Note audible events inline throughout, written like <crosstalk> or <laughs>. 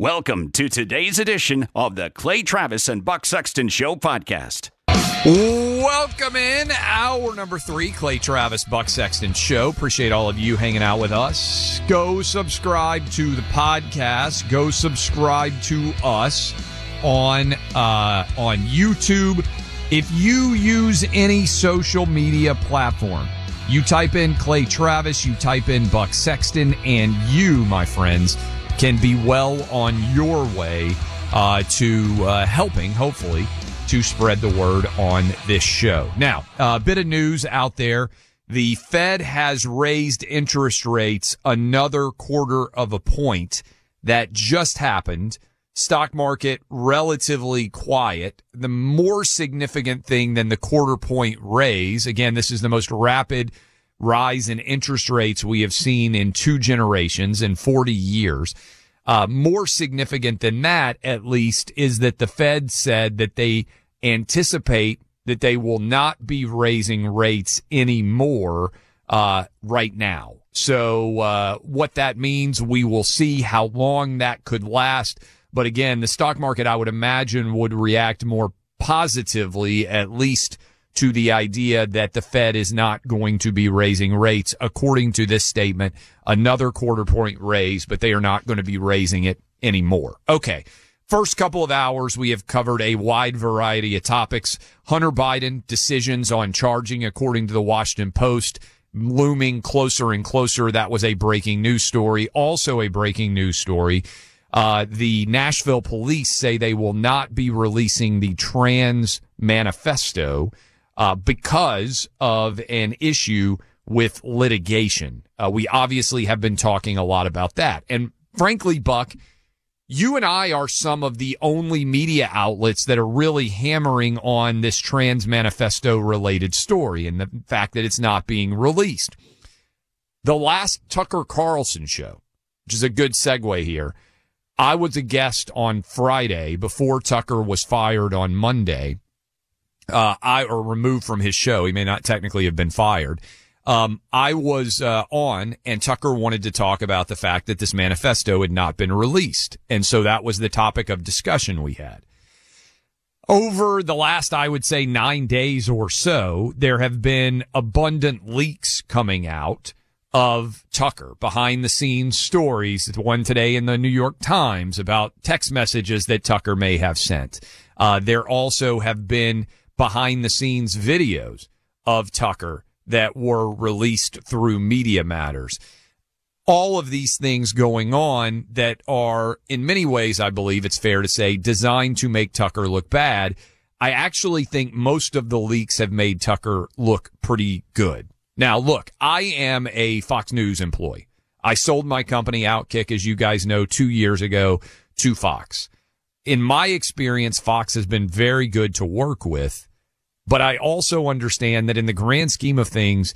Welcome to today's edition of the Clay Travis and Buck Sexton Show podcast. Welcome in hour number three, Clay Travis, Buck Sexton Show. Appreciate all of you hanging out with us. Go subscribe to the podcast. Go subscribe to us on uh, on YouTube. If you use any social media platform, you type in Clay Travis, you type in Buck Sexton, and you, my friends can be well on your way uh, to uh, helping, hopefully, to spread the word on this show. Now, a bit of news out there. The Fed has raised interest rates another quarter of a point. That just happened. Stock market relatively quiet. The more significant thing than the quarter point raise, again, this is the most rapid rise in interest rates we have seen in two generations in 40 years. Uh, more significant than that, at least, is that the Fed said that they anticipate that they will not be raising rates anymore uh, right now. So, uh, what that means, we will see how long that could last. But again, the stock market, I would imagine, would react more positively, at least to the idea that the Fed is not going to be raising rates, according to this statement, another quarter point raise, but they are not going to be raising it anymore. Okay. First couple of hours, we have covered a wide variety of topics. Hunter Biden decisions on charging, according to the Washington Post, looming closer and closer. That was a breaking news story. Also a breaking news story. Uh, the Nashville police say they will not be releasing the trans manifesto uh, because of an issue with litigation. Uh, we obviously have been talking a lot about that. And frankly, Buck, you and I are some of the only media outlets that are really hammering on this trans manifesto related story and the fact that it's not being released. The last Tucker Carlson show, which is a good segue here, I was a guest on Friday before Tucker was fired on Monday uh, I or removed from his show. He may not technically have been fired. Um, I was uh, on, and Tucker wanted to talk about the fact that this manifesto had not been released, and so that was the topic of discussion we had. Over the last, I would say, nine days or so, there have been abundant leaks coming out of Tucker, behind the scenes stories. One today in the New York Times about text messages that Tucker may have sent. Uh, there also have been behind the scenes videos of Tucker that were released through Media Matters. All of these things going on that are, in many ways, I believe it's fair to say, designed to make Tucker look bad. I actually think most of the leaks have made Tucker look pretty good. Now, look, I am a Fox News employee. I sold my company Outkick, as you guys know, two years ago to Fox in my experience, Fox has been very good to work with. But I also understand that in the grand scheme of things,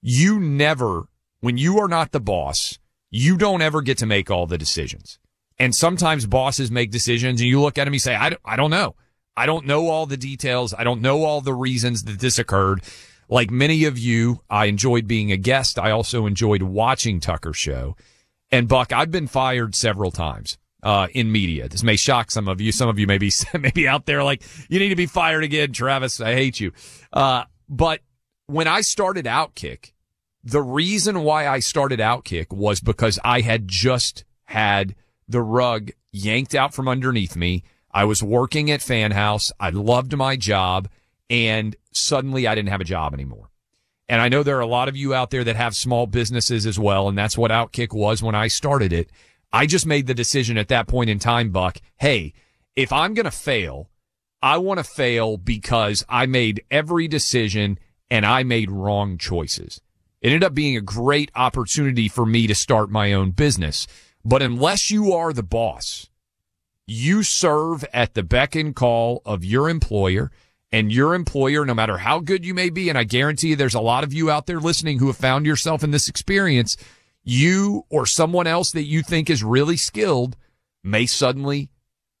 you never, when you are not the boss, you don't ever get to make all the decisions. And sometimes bosses make decisions and you look at them and you say, I I don't know. I don't know all the details. I don't know all the reasons that this occurred. Like many of you, I enjoyed being a guest. I also enjoyed watching Tucker show. And Buck, I've been fired several times uh, in media. This may shock some of you. Some of you may be <laughs> maybe out there like you need to be fired again, Travis. I hate you. Uh, but when I started Outkick, the reason why I started Outkick was because I had just had the rug yanked out from underneath me. I was working at FanHouse. I loved my job and suddenly I didn't have a job anymore. And I know there are a lot of you out there that have small businesses as well. And that's what Outkick was when I started it. I just made the decision at that point in time, Buck. Hey, if I'm going to fail, I want to fail because I made every decision and I made wrong choices. It ended up being a great opportunity for me to start my own business. But unless you are the boss, you serve at the beck and call of your employer and your employer, no matter how good you may be. And I guarantee you there's a lot of you out there listening who have found yourself in this experience. You or someone else that you think is really skilled may suddenly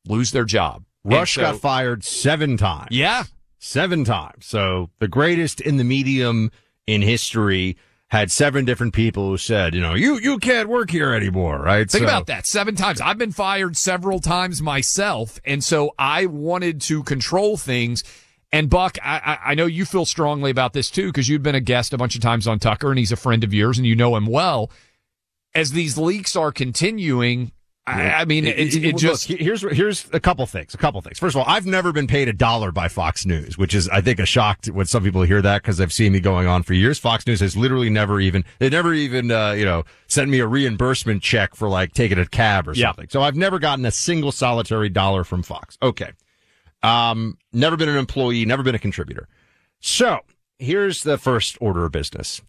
lose their job. Rush so, got fired seven times. Yeah. Seven times. So the greatest in the medium in history had seven different people who said, you know, you, you can't work here anymore, right? Think so, about that. Seven times. I've been fired several times myself. And so I wanted to control things. And Buck, I, I know you feel strongly about this too, because you've been a guest a bunch of times on Tucker and he's a friend of yours and you know him well. As these leaks are continuing, I, I mean, it, it, it just Look, here's here's a couple things. A couple things. First of all, I've never been paid a dollar by Fox News, which is I think a shock to when some people hear that because they've seen me going on for years. Fox News has literally never even they never even uh, you know sent me a reimbursement check for like taking a cab or Yeah. something. So I've never gotten a single solitary dollar from Fox. Okay, um, never been an employee, never been a contributor. So here's the first order of business.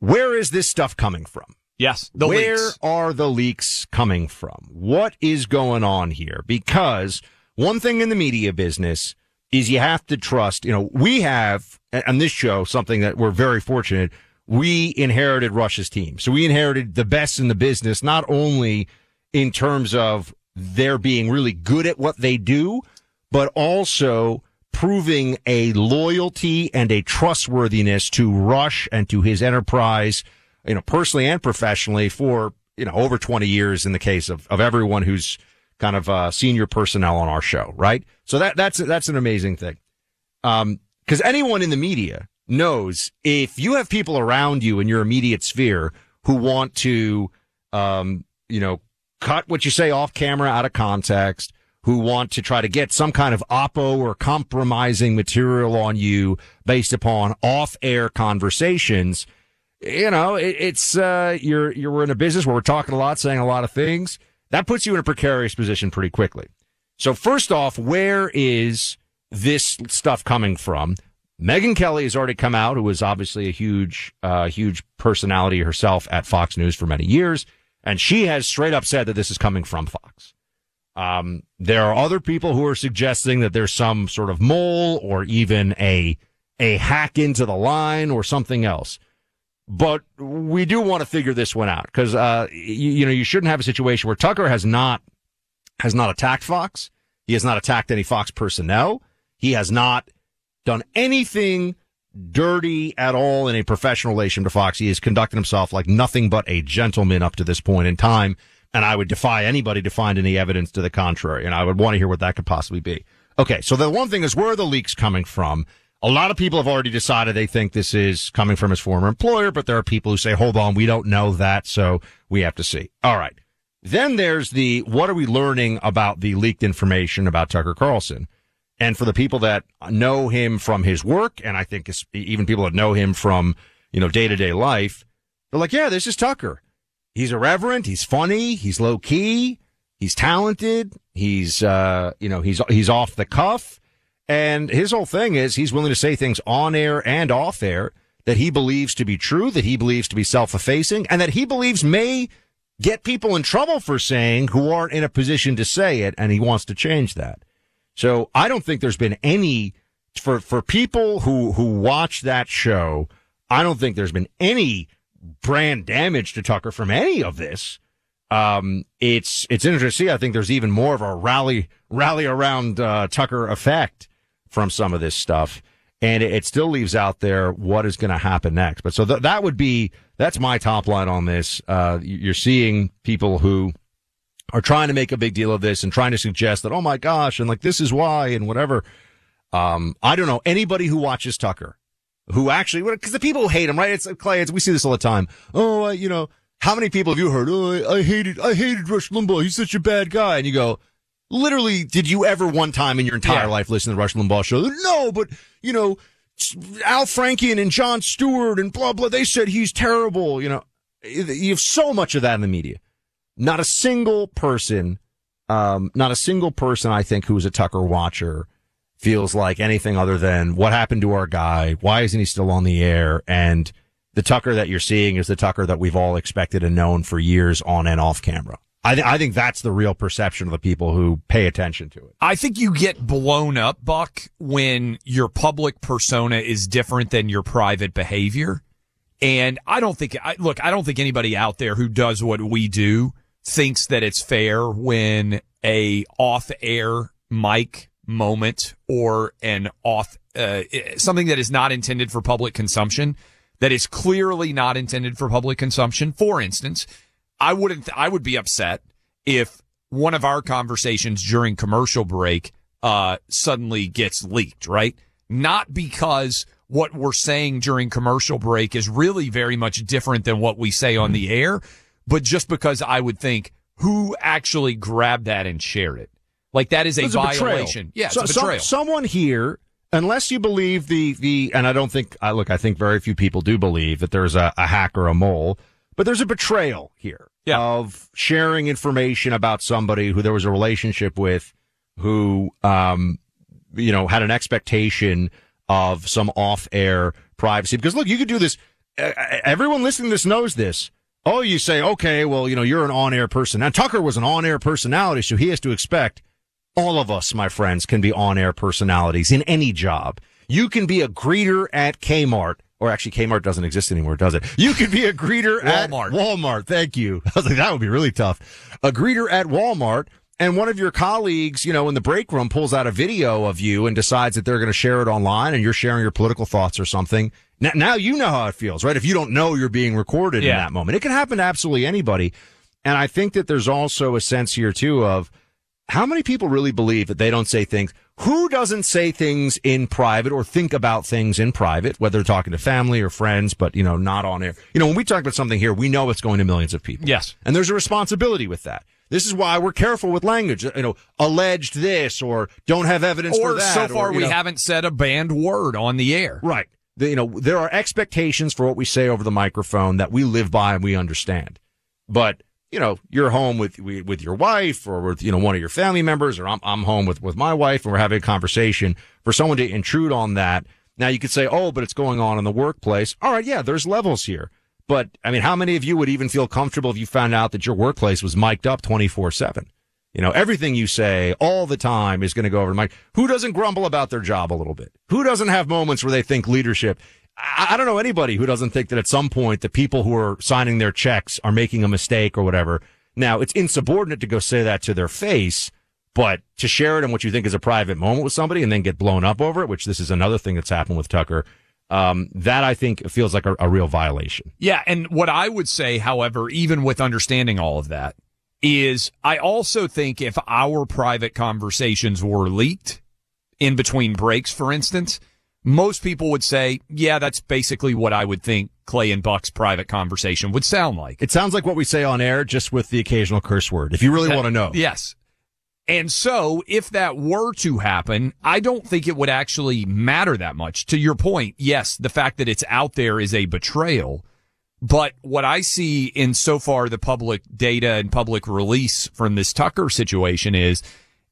Where is this stuff coming from? Yes, the Where leaks. are the leaks coming from? What is going on here? Because one thing in the media business is you have to trust, you know, we have on this show something that we're very fortunate. We inherited Rush's team. So we inherited the best in the business, not only in terms of their being really good at what they do, but also proving a loyalty and a trustworthiness to Rush and to his enterprise, you know, personally and professionally for, you know, over 20 years in the case of, of everyone who's kind of, uh, senior personnel on our show, right? So that, that's, that's an amazing thing. Um, cause anyone in the media knows if you have people around you in your immediate sphere who want to, um, you know, cut what you say off camera out of context, who want to try to get some kind of oppo or compromising material on you based upon off air conversations. You know, it, it's, uh, you're, you're, we're in a business where we're talking a lot, saying a lot of things. That puts you in a precarious position pretty quickly. So first off, where is this stuff coming from? Megyn Kelly has already come out, who was obviously a huge, uh, huge personality herself at Fox News for many years. And she has straight up said that this is coming from Fox. Um, there are other people who are suggesting that there's some sort of mole or even a, a hack into the line or something else. But we do want to figure this one out because, uh, you, you know, you shouldn't have a situation where Tucker has not, has not attacked Fox. He has not attacked any Fox personnel. He has not done anything dirty at all in a professional relation to Fox. He has conducted himself like nothing but a gentleman up to this point in time. And I would defy anybody to find any evidence to the contrary. And I would want to hear what that could possibly be. Okay. So the one thing is where are the leaks coming from? A lot of people have already decided they think this is coming from his former employer, but there are people who say, hold on, we don't know that. So we have to see. All right. Then there's the, what are we learning about the leaked information about Tucker Carlson? And for the people that know him from his work, and I think even people that know him from, you know, day to day life, they're like, yeah, this is Tucker. He's irreverent. He's funny. He's low key. He's talented. He's, uh, you know, he's, he's off the cuff. And his whole thing is he's willing to say things on air and off air that he believes to be true, that he believes to be self effacing, and that he believes may get people in trouble for saying who aren't in a position to say it. And he wants to change that. So I don't think there's been any for for people who who watch that show, I don't think there's been any brand damage to Tucker from any of this. Um, it's it's interesting. I think there's even more of a rally rally around uh, Tucker effect from some of this stuff, and it, still leaves out there what is going to happen next. But so th- that would be that's my top line on this. Uh, you're seeing people who are trying to make a big deal of this and trying to suggest that oh my gosh and like this is why and whatever. Um, I don't know anybody who watches Tucker who actually because the people who hate him, right? It's Clay. It's, we see this all the time. Oh, uh, you know how many people have you heard? Oh, I, I hated, I hated Rush Limbaugh. He's such a bad guy. And you go, literally, did you ever one time in your entire yeah. life listen to the Rush Limbaugh show? No, but you know, Al Franken and Jon Stewart and blah blah. They said he's terrible. You know, you have so much of that in the media. Not a single person, um, not a single person I think who is a Tucker watcher feels like anything other than what happened to our guy. Why isn't he still on the air? And the Tucker that you're seeing is the Tucker that we've all expected and known for years on and off camera. I, th- I think that's the real perception of the people who pay attention to it. I think you get blown up, Buck, when your public persona is different than your private behavior. And I don't think, I, look, I don't think anybody out there who does what we do thinks that it's fair when a off air mic moment or an off, uh, something that is not intended for public consumption that is clearly not intended for public consumption. For instance, I wouldn't, I would be upset if one of our conversations during commercial break, uh, suddenly gets leaked, right? Not because what we're saying during commercial break is really very much different than what we say on the air, but just because I would think who actually grabbed that and shared it. Like that is a, violation. A yeah, so, a betrayal. someone here unless you believe the the and I don't think I look I think very few people do believe that there's a, a hack or a mole, but there's a betrayal here yeah. of sharing information about somebody who there was a relationship with, who um you know had an expectation of some off air privacy. Because look, you could do this. Everyone listening to this knows this. Oh, you say, okay, well, you know, you're an on air person. Now, Tucker was an on air personality, so he has to expect all of us, my friends, can be on air personalities in any job. You can be a greeter at Kmart, or actually Kmart doesn't exist anymore, does it? You could be a greeter at Walmart. Thank you. <laughs> I was like, that would be really tough. A greeter at Walmart and one of your colleagues, you know, in the break room pulls out a video of you and decides that they're going to share it online and you're sharing your political thoughts or something. Now, now you know how it feels, right? If you don't know you're being recorded yeah. in that moment, it can happen to absolutely anybody. And I think that there's also a sense here too of, how many people really believe that they don't say things? Who doesn't say things in private or think about things in private, whether talking to family or friends, but, you know, not on air? You know, when we talk about something here, we know it's going to millions of people. Yes. And there's a responsibility with that. This is why we're careful with language. You know, alleged this or don't have evidence or for that. So far, or, we know. haven't said a banned word on the air. Right. The, you know, there are expectations for what we say over the microphone that we live by and we understand. But you know, you're home with with your wife or with you know one of your family members, or I'm I'm home with with my wife and we're having a conversation. For someone to intrude on that, now you could say, oh, but it's going on in the workplace. All right, yeah, there's levels here. But I mean, how many of you would even feel comfortable if you found out that your workplace was mic'd up 24 seven? You know, everything you say all the time is going to go over the mic. Who doesn't grumble about their job a little bit? Who doesn't have moments where they think leadership I don't know anybody who doesn't think that at some point the people who are signing their checks are making a mistake or whatever. Now, it's insubordinate to go say that to their face, but to share it in what you think is a private moment with somebody and then get blown up over it, which this is another thing that's happened with Tucker. Um, that I think feels like a, a real violation. Yeah. And what I would say, however, even with understanding all of that, is I also think if our private conversations were leaked in between breaks, for instance, most people would say, yeah, that's basically what I would think Clay and Buck's private conversation would sound like. It sounds like what we say on air, just with the occasional curse word, if you really want to know. Yes. And so if that were to happen, I don't think it would actually matter that much. To your point, yes, the fact that it's out there is a betrayal. But what I see in so far the public data and public release from this Tucker situation is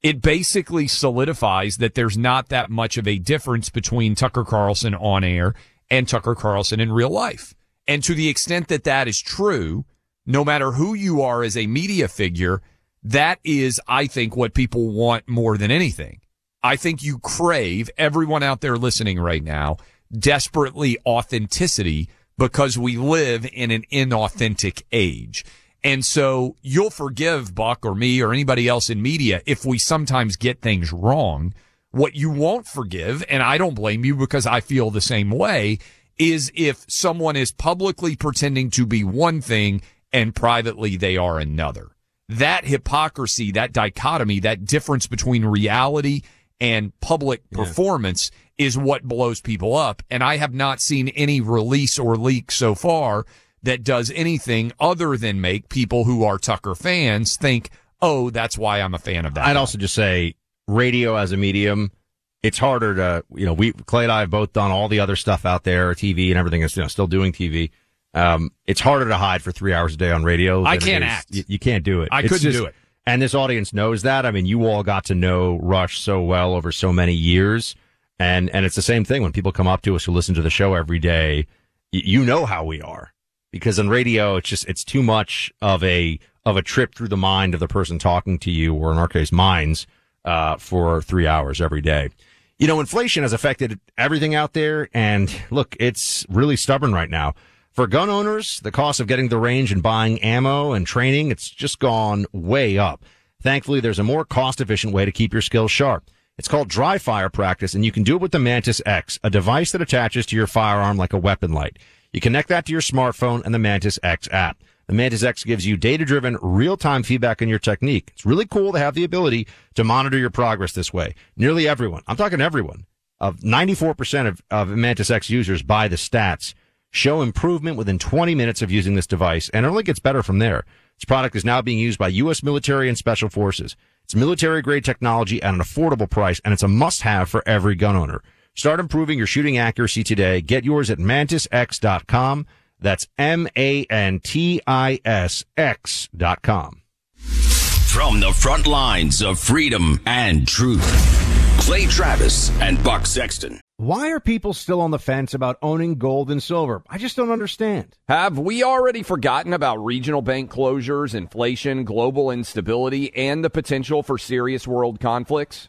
it basically solidifies that there's not that much of a difference between Tucker Carlson on air and Tucker Carlson in real life. And to the extent that that is true, no matter who you are as a media figure, that is, I think, what people want more than anything. I think you crave, everyone out there listening right now, desperately authenticity because we live in an inauthentic age. And so you'll forgive Buck or me or anybody else in media if we sometimes get things wrong. What you won't forgive, and I don't blame you because I feel the same way, is if someone is publicly pretending to be one thing and privately they are another. That hypocrisy, that dichotomy, that difference between reality and public performance is what blows people up. And I have not seen any release or leak so far that does anything other than make people who are Tucker fans think, oh, that's why I'm a fan of that. I'd guy." also just say radio as a medium, it's harder to, you know, we, Clay and I have both done all the other stuff out there, TV and everything is, you know, still doing TV. Um, it's harder to hide for three hours a day on radio. I can't act. You, you can't do it. I It's couldn't just- do it. And this audience knows that. I mean, you all got to know Rush so well over so many years. And, and it's the same thing when people come up to us who listen to the show every day. y- You know how we are because on radio, it's just, it's too much of a, of a trip through the mind of the person talking to you, or in our case, minds, uh, for three hours every day. You know, inflation has affected everything out there. And look, it's really stubborn right now. For gun owners, the cost of getting the range and buying ammo and training, it's just gone way up. Thankfully, there's a more cost efficient way to keep your skills sharp. It's called dry fire practice, and you can do it with the Mantis X, a device that attaches to your firearm like a weapon light. You connect that to your smartphone and the Mantis X app. The Mantis X gives you data driven, real time feedback on your technique. It's really cool to have the ability to monitor your progress this way. Nearly everyone, I'm talking everyone, of 94% of, of Mantis X users by the stats show improvement within 20 minutes of using this device, and it only gets better from there. This product is now being used by U.S. military and special forces. It's military grade technology at an affordable price, and it's a must have for every gun owner. Start improving your shooting accuracy today. Get yours at mantisx.com. That's M-A-N-T-I-S X dot com. From the front lines of freedom and truth, Clay Travis and Buck Sexton. Why are people still on the fence about owning gold and silver? I just don't understand. Have we already forgotten about regional bank closures, inflation, global instability, and the potential for serious world conflicts?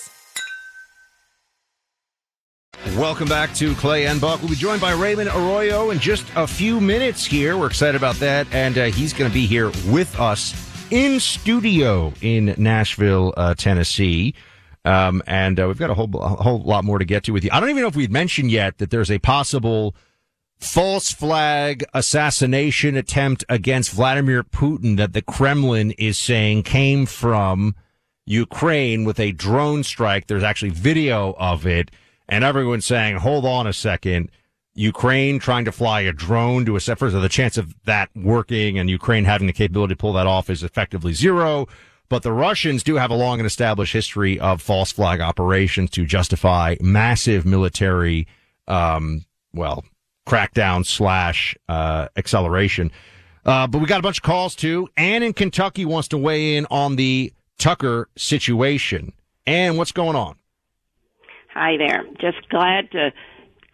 Welcome back to Clay and Buck. We'll be joined by Raymond Arroyo in just a few minutes here. We're excited about that. And uh, he's going to be here with us in studio in Nashville, uh, Tennessee. Um, and uh, we've got a whole, a whole lot more to get to with you. I don't even know if we've mentioned yet that there's a possible false flag assassination attempt against Vladimir Putin that the Kremlin is saying came from Ukraine with a drone strike. There's actually video of it and everyone's saying, hold on a second. Ukraine trying to fly a drone to a set. First, the chance of that working and Ukraine having the capability to pull that off is effectively zero. But the Russians do have a long and established history of false flag operations to justify massive military, um, well, crackdown slash uh, acceleration. Uh, but we got a bunch of calls too. Ann in Kentucky wants to weigh in on the Tucker situation. And what's going on? Hi there. Just glad to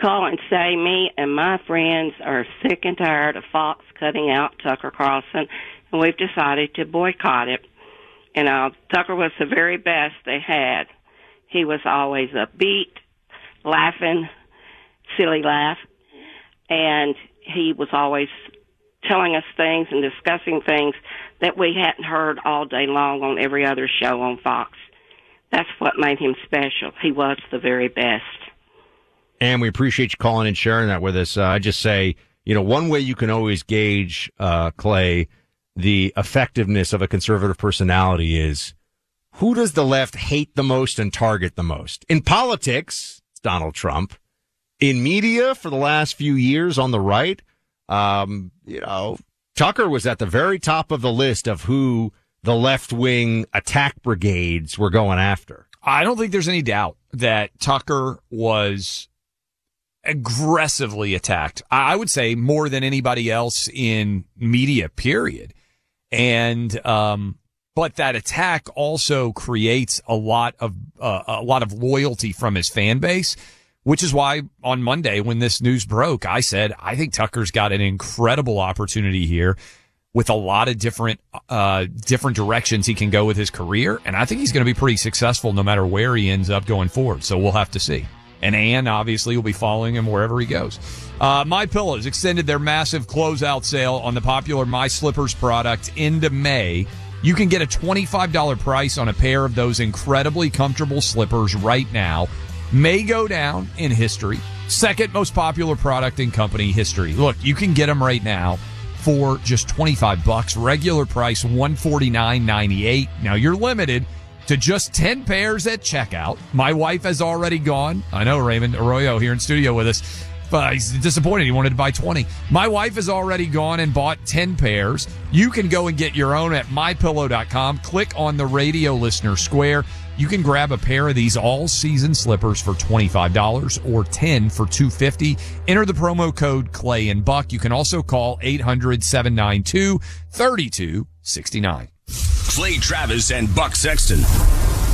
call and say me and my friends are sick and tired of Fox cutting out Tucker Carlson, and we've decided to boycott it. And uh, Tucker was the very best they had. He was always upbeat, laughing, silly laugh, and he was always telling us things and discussing things that we hadn't heard all day long on every other show on Fox. That's what made him special. He was the very best. And we appreciate you calling and sharing that with us. Uh, I just say, you know, one way you can always gauge, uh, Clay, the effectiveness of a conservative personality is who does the left hate the most and target the most? In politics, it's Donald Trump. In media for the last few years on the right, um, you know, Tucker was at the very top of the list of who the left wing attack brigades were going after. I don't think there's any doubt that Tucker was aggressively attacked. I would say more than anybody else in media, period. And, um, but that attack also creates a lot of, uh, a lot of loyalty from his fan base, which is why on Monday, when this news broke, I said, I think Tucker's got an incredible opportunity here with a lot of different uh, different directions he can go with his career, and I think he's going to be pretty successful no matter where he ends up going forward. So we'll have to see. And Ann obviously will be following him wherever he goes. Uh, MyPillow's extended their massive closeout sale on the popular My Slippers product into May. You can get a $25 price on a pair of those incredibly comfortable slippers right now. May go down in history. Second most popular product in company history. Look, you can get them right now for just 25 bucks. Regular price 149.98. Now you're limited to just 10 pairs at checkout. My wife has already gone. I know Raymond Arroyo here in studio with us. But he's disappointed. He wanted to buy 20. My wife has already gone and bought 10 pairs. You can go and get your own at mypillow.com. Click on the radio listener square. You can grab a pair of these all season slippers for $25 or 10 for 250. Enter the promo code Clay and Buck. You can also call 800-792-3269. Clay Travis and Buck Sexton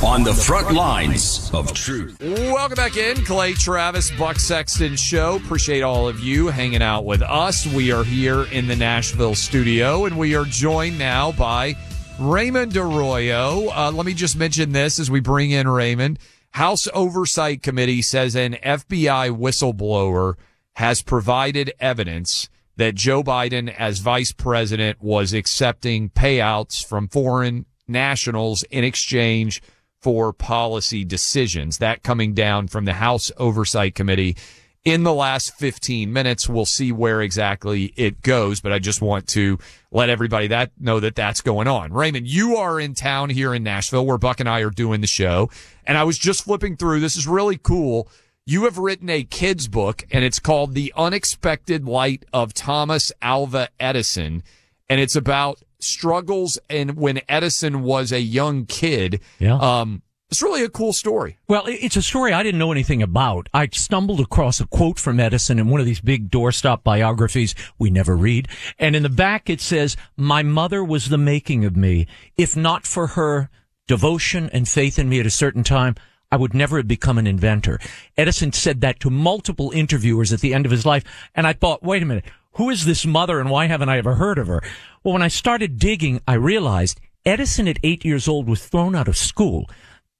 on the front lines of truth. Welcome back in, Clay Travis, Buck Sexton Show. Appreciate all of you hanging out with us. We are here in the Nashville studio, and we are joined now by Raymond Arroyo. Uh, let me just mention this as we bring in Raymond. House Oversight Committee says an FBI whistleblower has provided evidence that Joe Biden, as vice president, was accepting payouts from foreign nationals in exchange for policy decisions. That coming down from the House Oversight Committee in the last 15 minutes. We'll see where exactly it goes, but I just want to let everybody that know that that's going on. Raymond, you are in town here in Nashville where Buck and I are doing the show. And I was just flipping through. This is really cool. You have written a kid's book and it's called The Unexpected Light of Thomas Alva Edison. And it's about struggles and when Edison was a young kid. Yeah. Um, it's really a cool story. Well, it's a story I didn't know anything about. I stumbled across a quote from Edison in one of these big doorstop biographies we never read. And in the back it says, my mother was the making of me. If not for her devotion and faith in me at a certain time, I would never have become an inventor. Edison said that to multiple interviewers at the end of his life. And I thought, wait a minute, who is this mother and why haven't I ever heard of her? Well, when I started digging, I realized Edison at eight years old was thrown out of school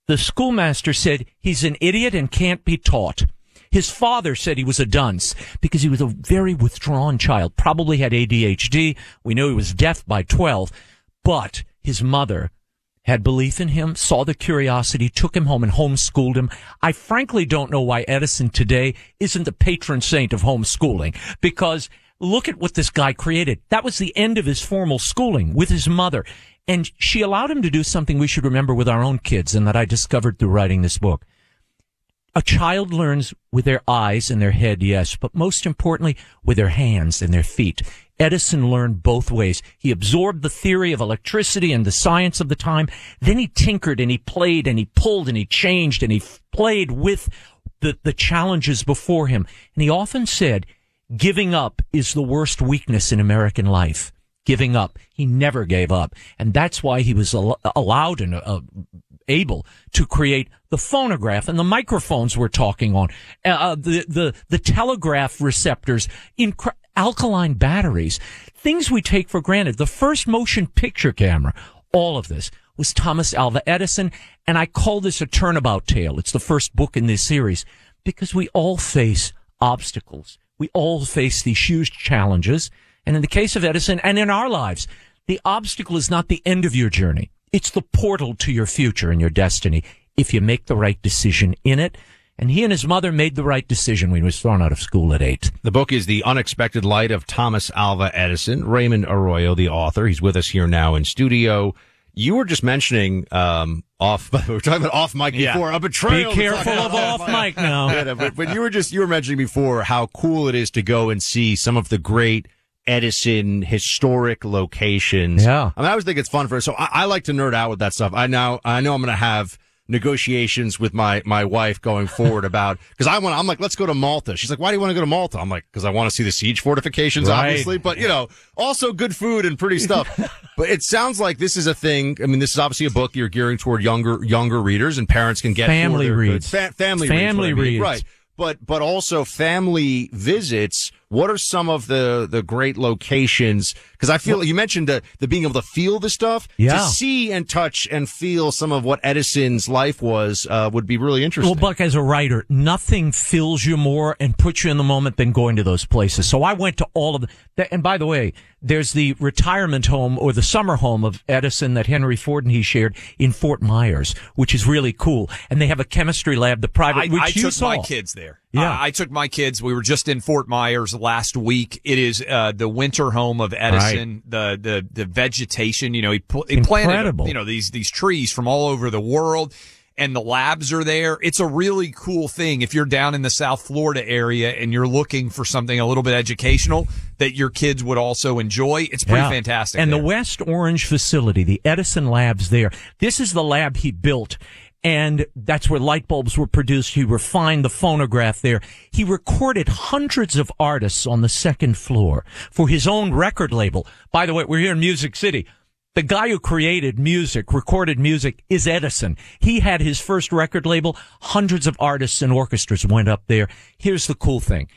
the schoolmaster said he's an idiot and can't be taught. His father said he was a dunce because he was a very withdrawn child, probably had ADHD. We know he was deaf by 12, but his mother had belief in him, saw the curiosity, took him home and homeschooled him. I frankly don't know why Edison today isn't the patron saint of homeschooling because look at what this guy created. That was the end of his formal schooling with his mother. And she allowed him to do something we should remember with our own kids and that I discovered through writing this book. A child learns with their eyes and their head, yes, but most importantly, with their hands and their feet. Edison learned both ways. He absorbed the theory of electricity and the science of the time. Then he tinkered and he played and he pulled and he changed and he f- played with the, the challenges before him. And he often said, giving up is the worst weakness in American life. Giving up. He never gave up. And that's why he was al- allowed and uh, able to create the phonograph and the microphones we're talking on, uh, the, the, the telegraph receptors, incre- alkaline batteries, things we take for granted. The first motion picture camera, all of this was Thomas Alva Edison. And I call this a turnabout tale. It's the first book in this series because we all face obstacles. We all face these huge challenges. And in the case of Edison and in our lives, the obstacle is not the end of your journey. It's the portal to your future and your destiny if you make the right decision in it. And he and his mother made the right decision when he was thrown out of school at eight. The book is The Unexpected Light of Thomas Alva Edison. Raymond Arroyo, the author, he's with us here now in studio. You were just mentioning um, off. <laughs> We were talking about off mic Yeah. before. A betrayal. Be careful of off mic now. <laughs> Yeah, but, but you were just you were mentioning before how cool it is to go and see some of the great Edison historic locations. Yeah. I mean, I always think it's fun for. So I, I like to nerd out with that stuff. I now I know I'm going to have negotiations with my my wife going forward <laughs> about because I want I'm like let's go to Malta. She's like, why do you want to go to Malta? I'm like because I want to see the siege fortifications, Right. obviously, but you know also good food and pretty stuff. <laughs> but it sounds like this is a thing. I mean, this is obviously a book you're gearing toward younger younger readers, and parents can get Family reads. Fa- family Family reads, what I mean. reads. right? But but also family visits. What are some of the the great locations? Because I feel you mentioned the the being able to feel the stuff. Yeah. To see and touch and feel some of what Edison's life was uh, would be really interesting. Well, Buck, as a writer, nothing fills you more and puts you in the moment than going to those places. So I went to all of them. And by the way, there's the retirement home or the summer home of Edison that Henry Ford and he shared in Fort Myers, which is really cool. And they have a chemistry lab, the private, I, which I you took saw. my kids there. Yeah. Uh, I took my kids. We were just in Fort Myers last week. It is uh, the winter home of Edison. The the the vegetation. You know, he, pl- he planted you know these these trees from all over the world. And the labs are there. It's a really cool thing. If you're down in the South Florida area and you're looking for something a little bit educational that your kids would also enjoy, it's pretty Yeah. fantastic. And there. the West Orange facility, the Edison labs there, this is the lab he built. And that's where light bulbs were produced. He refined the phonograph there. He recorded hundreds of artists on the second floor for his own record label. By the way, we're here in Music City. The guy who created music, recorded music, is Edison. He had his first record label. Hundreds of artists and orchestras went up there. Here's the cool thing.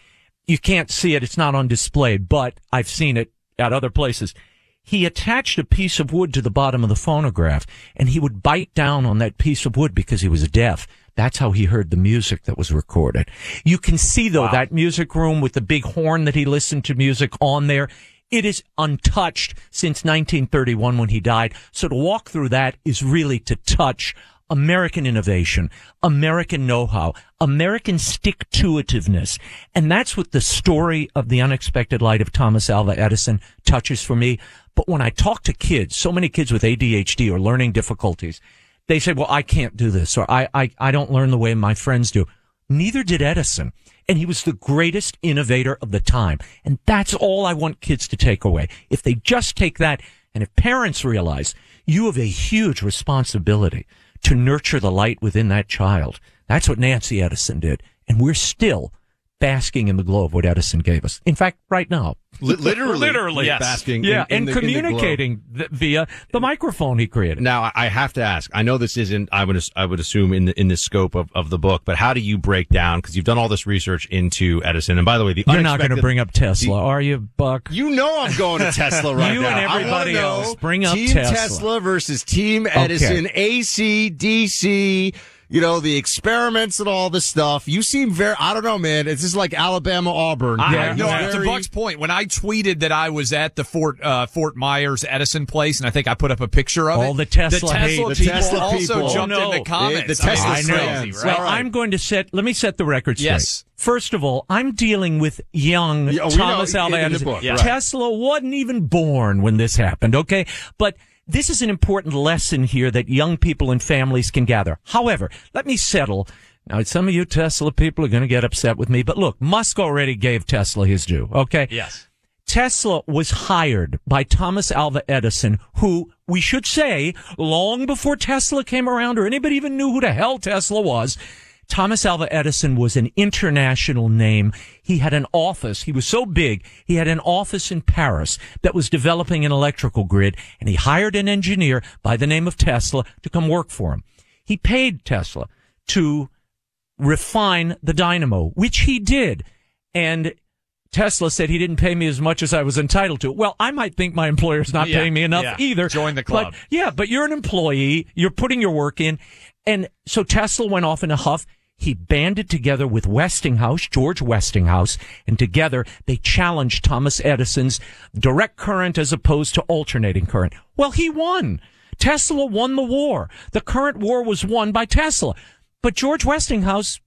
You can't see it. It's not on display, but I've seen it at other places. He attached a piece of wood to the bottom of the phonograph and he would bite down on that piece of wood because he was deaf. That's how he heard the music that was recorded. You can see though that music room with the big horn that he listened to music on there. It is untouched since 1931 when he died. So to walk through that is really to touch American innovation, American know-how, American stick-to-itiveness. And that's what the story of the unexpected light of Thomas Alva Edison touches for me. But when I talk to kids, so many kids with ADHD or learning difficulties, they say, well, I can't do this or I, I, I don't learn the way my friends do. Neither did Edison. And he was the greatest innovator of the time. And that's all I want kids to take away. If they just take that and if parents realize you have a huge responsibility to nurture the light within that child. That's what Nancy Edison did. And we're still basking in the glow of what Edison gave us. In fact, right now. Li- literally, <laughs> literally. yes. basking Yeah. in- in and the- in the glow. communicating th- via the microphone he created. Now, I- I have to ask. I know this isn't. I would. I would assume in the in the scope of, of the book. But how do you break down? Because you've done all this research into Edison. And by the way, the You're not going to bring up Tesla, the- are you, Buck? You know I'm going to Tesla right <laughs> You now. You and everybody else. Bring up Team Tesla. versus Team Edison. AC, DC. You know, the experiments and all this stuff. You seem very, I don't know, man. It's just like Alabama Auburn. I, You no, very- to Buck's point, when I tweeted that I was at the Fort uh, Fort Myers Edison place, and I think I put up a picture of it. All the Tesla the Tesla hate. people The Tesla also people. jumped Oh, no. in the comments. The- the I mean, Tesla it's fans. crazy, right? Well, I'm going to set. Let me set the record straight. Yes. First of all, I'm dealing with young Yeah, Thomas know, Alva Edison. book, right. Tesla wasn't even born when this happened. Okay, but. This is an important lesson here that young people and families can gather. However, let me settle. Now, some of you Tesla people are going to get upset with me, but look, Musk already gave Tesla his due. Okay. Yes. Tesla was hired by Thomas Alva Edison, who we should say long before Tesla came around or anybody even knew who the hell Tesla was. Thomas Alva Edison was an international name. He had an office. He was so big. He had an office in Paris that was developing an electrical grid and he hired an engineer by the name of Tesla to come work for him. He paid Tesla to refine the dynamo, which he did. And Tesla said he didn't pay me as much as I was entitled to. Well, I might think my employer's not Yeah, paying me enough yeah. either. Join the club. But, yeah, but you're an employee. You're putting your work in. And so Tesla went off in a huff. He banded together with Westinghouse, George Westinghouse, and together they challenged Thomas Edison's direct current as opposed to alternating current. Well, he won. Tesla won the war. The current war was won by Tesla. But George Westinghouse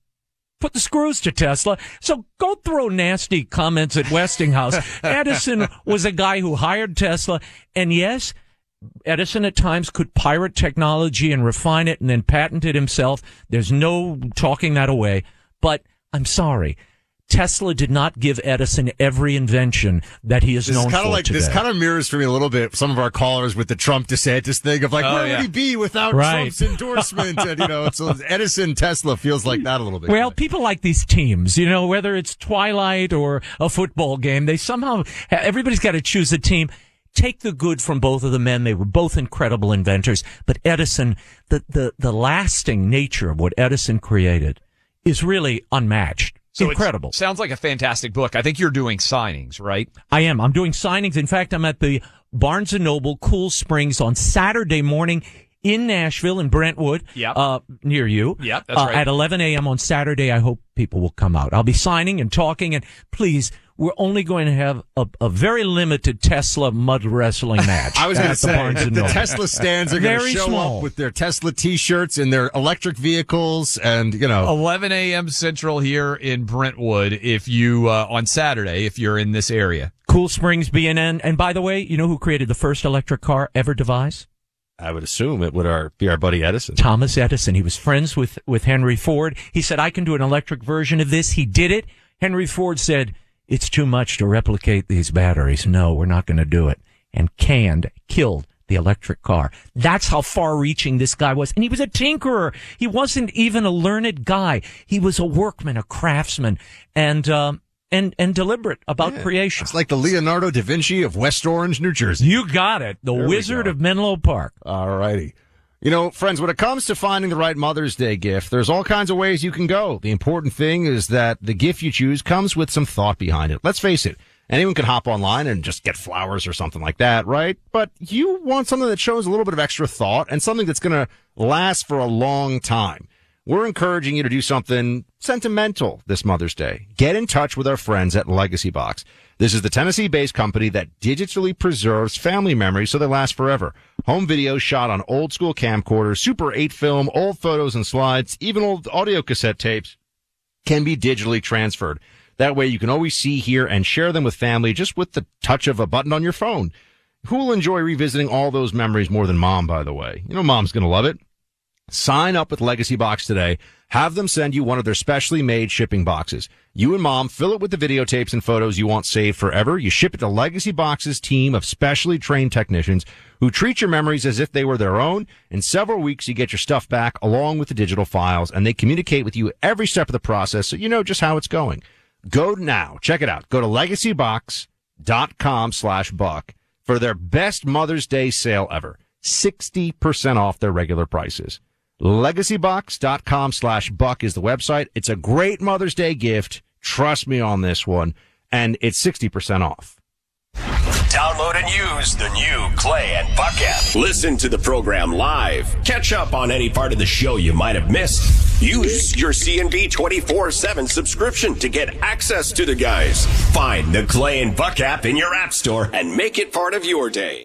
put the screws to Tesla. So go throw nasty comments at Westinghouse. <laughs> Edison was a guy who hired Tesla. And yes, Edison at times could pirate technology and refine it and then patent it himself. There's no talking that away. But I'm sorry. Tesla did not give Edison every invention that he is This known is kind for of like today. this kind of mirrors for me a little bit some of our callers with the Trump DeSantis thing of like Oh, where yeah. would he be without Right. Trump's endorsement and you know so Edison Tesla feels like that a little bit. Well, people like these teams, you know, whether it's Twilight or a football game, they somehow, everybody's got to choose a team. Take the good from both of the men. They were both incredible inventors, but Edison, the, the, the lasting nature of what Edison created is really unmatched. So incredible. Sounds like a fantastic book. I think you're doing signings, right? I am. I'm doing signings. In fact, I'm at the Barnes and Noble Cool Springs on Saturday morning in Nashville in Brentwood, Yep. uh, near you. Yep, that's uh, right. At 11 a.m. on Saturday. I hope people will come out. I'll be signing and talking and please, we're only going to have a, a very limited Tesla mud wrestling match. <laughs> I was going to say Barnes and the Tesla stands are going to Very show small. up with their Tesla T-shirts and their electric vehicles, and you know, 11 a.m. Central here in Brentwood. If you uh, on Saturday, if you're in this area, Cool Springs BNN. And by the way, you know who created the first electric car ever devised? I would assume it would our, be our buddy Edison. Thomas Edison. He was friends with, with Henry Ford. He said, I can do an electric version of this. He did it. Henry Ford said, it's too much to replicate these batteries. No, we're not going to do it. And canned, killed the electric car. That's how far reaching this guy was. And he was a tinkerer. He wasn't even a learned guy. He was a workman, a craftsman, and, um, and, and deliberate about creation. It's like the Leonardo da Vinci of West Orange, New Jersey. You got it. The There Wizard go. of Menlo Park. All righty. You know, friends, when it comes to finding the right Mother's Day gift, there's all kinds of ways you can go. The important thing is that the gift you choose comes with some thought behind it. Let's face it. Anyone can hop online and just get flowers or something like that, right? But you want something that shows a little bit of extra thought and something that's going to last for a long time. We're encouraging you to do something sentimental this Mother's Day. Get in touch with our friends at Legacy Box. This is the Tennessee based company that digitally preserves family memories so they last forever. Home videos shot on old school camcorders, Super 8 film, old photos and slides, even old audio cassette tapes can be digitally transferred. That way you can always see, hear, and share them with family just with the touch of a button on your phone. Who will enjoy revisiting all those memories more than mom, by the way? You know mom's gonna love it. Sign up with Legacy Box today. Have them send you one of their specially made shipping boxes. You and mom fill it with the videotapes and photos you want saved forever. You ship it to Legacy Box's team of specially trained technicians who treat your memories as if they were their own. In several weeks, you get your stuff back along with the digital files and they communicate with you every step of the process so you know just how it's going. Go now. Check it out. Go to legacybox.com slash buck for their best Mother's Day sale ever. 60% off their regular prices. Legacybox.com slash buck is the website. It's a great Mother's Day gift. Trust me on this one. And it's 60% off. Download and use the new Clay and Buck app. Listen to the program live. Catch up on any part of the show you might have missed. Use your CNB 24 7 subscription to get access to the guys. Find the Clay and Buck app in your app store and make it part of your day.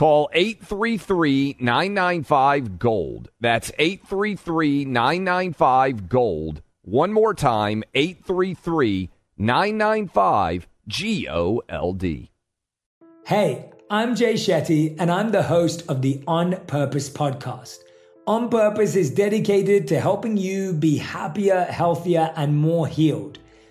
Call 833 995 Gold. That's 833 995 Gold. One more time 833 995 G O L D. Hey, I'm Jay Shetty, and I'm the host of the On Purpose podcast. On Purpose is dedicated to helping you be happier, healthier, and more healed.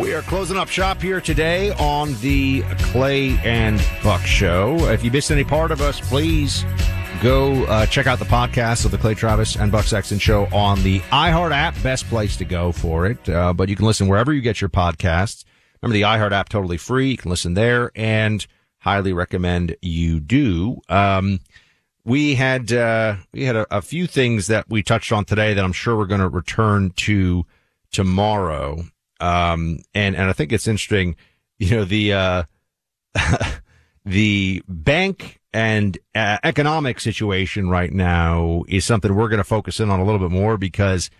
We are closing up shop here today on the Clay and Buck Show. If you missed any part of us, please go uh, check out the podcast of the Clay Travis and Buck Sexton Show on the iHeart app. Best place to go for it. Uh, but you can listen wherever you get your podcasts. Remember the iHeart app totally free. You can listen there and highly recommend you do. Um, we had uh, we had a, a few things that we touched on today that I'm sure we're going to return to tomorrow. Um, and, and I think it's interesting, you know, the, uh, <laughs> the bank and uh, economic situation right now is something we're going to focus in on a little bit more because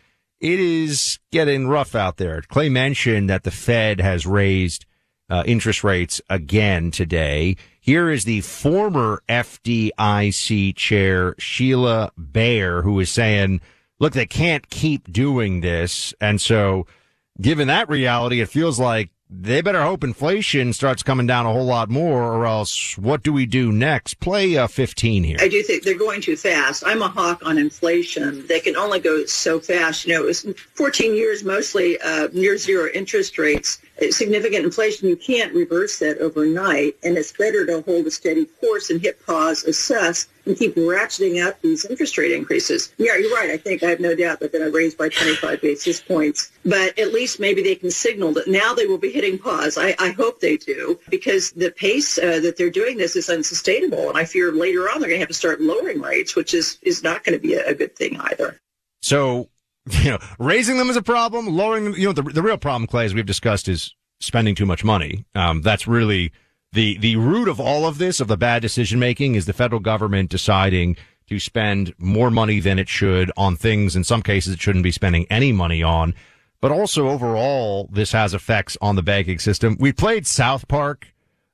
it is getting rough out there. Clay mentioned that the Fed has raised uh, interest rates again today. Here is the former FDIC chair, Sheila Bair, who is saying, look, they can't keep doing this. And so given that reality, it feels like they better hope inflation starts coming down a whole lot more, or else what do we do next? Play uh, 15 here. I do think they're going too fast. I'm a hawk on inflation. They can only go so fast. You know, it was 14 years mostly uh, near zero interest rates significant inflation, you can't reverse that overnight, and it's better to hold a steady course and hit pause, assess, and keep ratcheting up these interest rate increases. Yeah, you're right. I think I have no doubt that they're going to raise by 25 basis points, but at least maybe they can signal that now they will be hitting pause. I, I hope they do, because the pace uh, that they're doing this is unsustainable, and I fear later on they're going to have to start lowering rates, which is is not going to be a, a good thing either. So <laughs> you know, raising them is a problem. Lowering them, you know, the, the real problem, Clay, as we've discussed, is spending too much money. Um, that's really the the root of all of this, of the bad decision making, is the federal government deciding to spend more money than it should on things in some cases it shouldn't be spending any money on. but also overall, this has effects on the banking system. We played South Park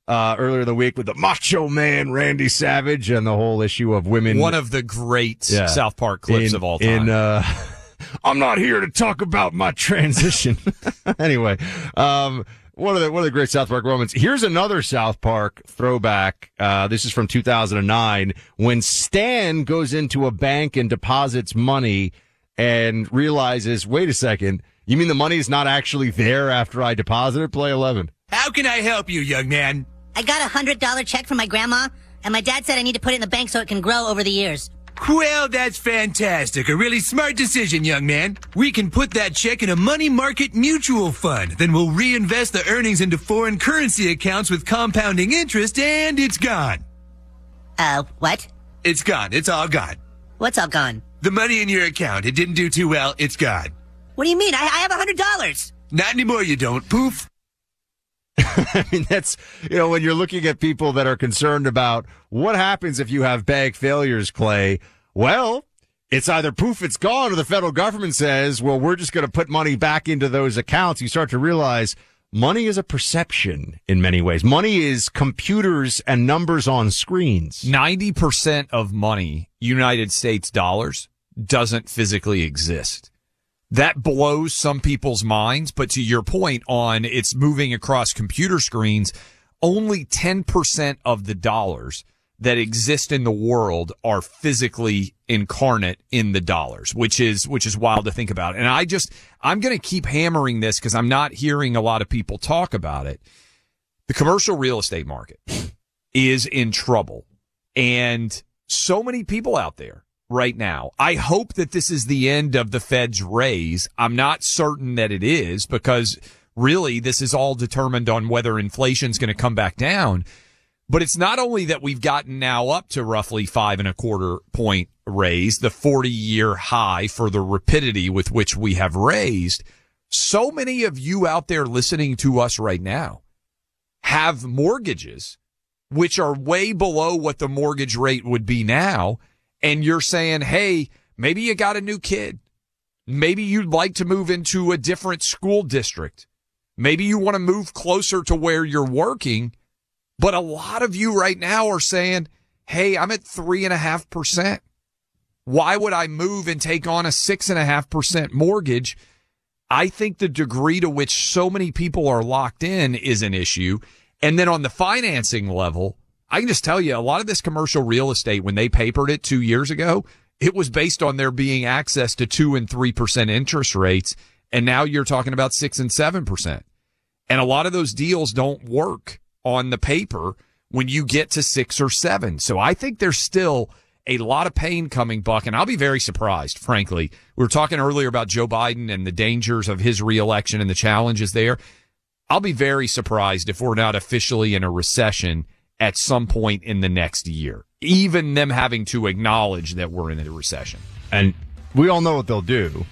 uh, earlier in the week with the Macho Man Randy Savage and the whole issue of women. One of the great Yeah. South Park clips In- of all time. In, uh, <laughs> I'm not here to talk about my transition. <laughs> anyway, um, one of the one of the great South Park moments. Here's another South Park throwback. Uh, this is from 2009 when Stan goes into a bank and deposits money and realizes, wait a second, you mean the money is not actually there after I deposit it? Play 11. How can I help you, young man? I got a hundred dollar check from my grandma, and my dad said I need to put it in the bank so it can grow over the years. Well, that's fantastic. A really smart decision, young man. We can put that check in a money market mutual fund. Then we'll reinvest the earnings into foreign currency accounts with compounding interest, and it's gone. Uh, what? It's gone. It's all gone. What's all gone? The money in your account, it didn't do too well. It's gone. What do you mean? I, I have a hundred dollars. Not anymore, you don't. Poof. <laughs> I mean, that's, you know, when you're looking at people that are concerned about what happens if you have bank failures, Clay, well, it's either poof, it's gone, or the federal government says, well, we're just going to put money back into those accounts. You start to realize money is a perception in many ways. Money is computers and numbers on screens. 90% of money, United States dollars, doesn't physically exist. That blows some people's minds, but to your point on it's moving across computer screens, only 10% of the dollars that exist in the world are physically incarnate in the dollars, which is, which is wild to think about. And I just, I'm going to keep hammering this because I'm not hearing a lot of people talk about it. The commercial real estate market is in trouble. And so many people out there right now. I hope that this is the end of the Fed's raise. I'm not certain that it is because really this is all determined on whether inflation's going to come back down. But it's not only that we've gotten now up to roughly five and a quarter point raise, the 40 year high for the rapidity with which we have raised. So many of you out there listening to us right now have mortgages which are way below what the mortgage rate would be now. And you're saying, Hey, maybe you got a new kid. Maybe you'd like to move into a different school district. Maybe you want to move closer to where you're working. But a lot of you right now are saying, Hey, I'm at three and a half percent. Why would I move and take on a six and a half percent mortgage? I think the degree to which so many people are locked in is an issue. And then on the financing level, I can just tell you a lot of this commercial real estate, when they papered it two years ago, it was based on there being access to two and 3% interest rates. And now you're talking about six and 7%. And a lot of those deals don't work on the paper when you get to six or seven. So I think there's still a lot of pain coming, Buck, and I'll be very surprised, frankly. We were talking earlier about Joe Biden and the dangers of his reelection and the challenges there. I'll be very surprised if we're not officially in a recession at some point in the next year, even them having to acknowledge that we're in a recession. And we all know what they'll do.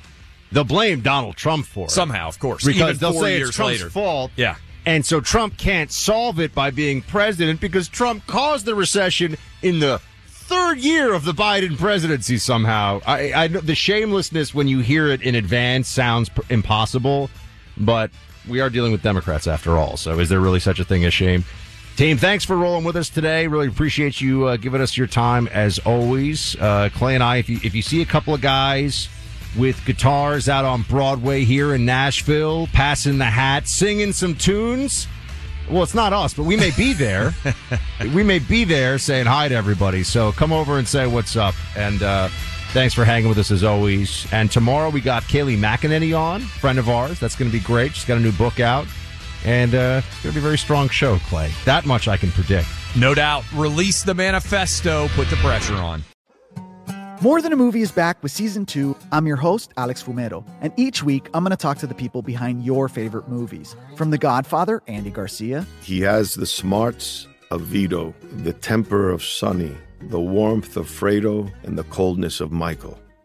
They'll blame Donald Trump for it. Somehow, of course. Because even they'll say it's Trump's later. fault. Yeah. And so Trump can't solve it by being president because Trump caused the recession in the third year of the Biden presidency somehow. I, I know the shamelessness when you hear it in advance sounds p- impossible, but we are dealing with Democrats after all. So is there really such a thing as shame? Team, thanks for rolling with us today. Really appreciate you uh, giving us your time as always. Uh, Clay and I, if you if you see a couple of guys with guitars out on Broadway here in Nashville, passing the hat, singing some tunes. Well, it's not us, but we may be there. <laughs> we may be there saying hi to everybody. So come over and say what's up. And uh, thanks for hanging with us as always. And tomorrow we got Kayleigh McEnany on, friend of ours. That's going to be great. She's got a new book out. And uh, it's going to be a very strong show, Clay. That much I can predict. No doubt. Release the manifesto, put the pressure on. More Than a Movie is back with season two. I'm your host, Alex Fumero, and each week I'm going to talk to the people behind your favorite movies. From The Godfather, Andy Garcia, He has the smarts of Vito, the temper of Sonny, the warmth of Fredo, and the coldness of Michael.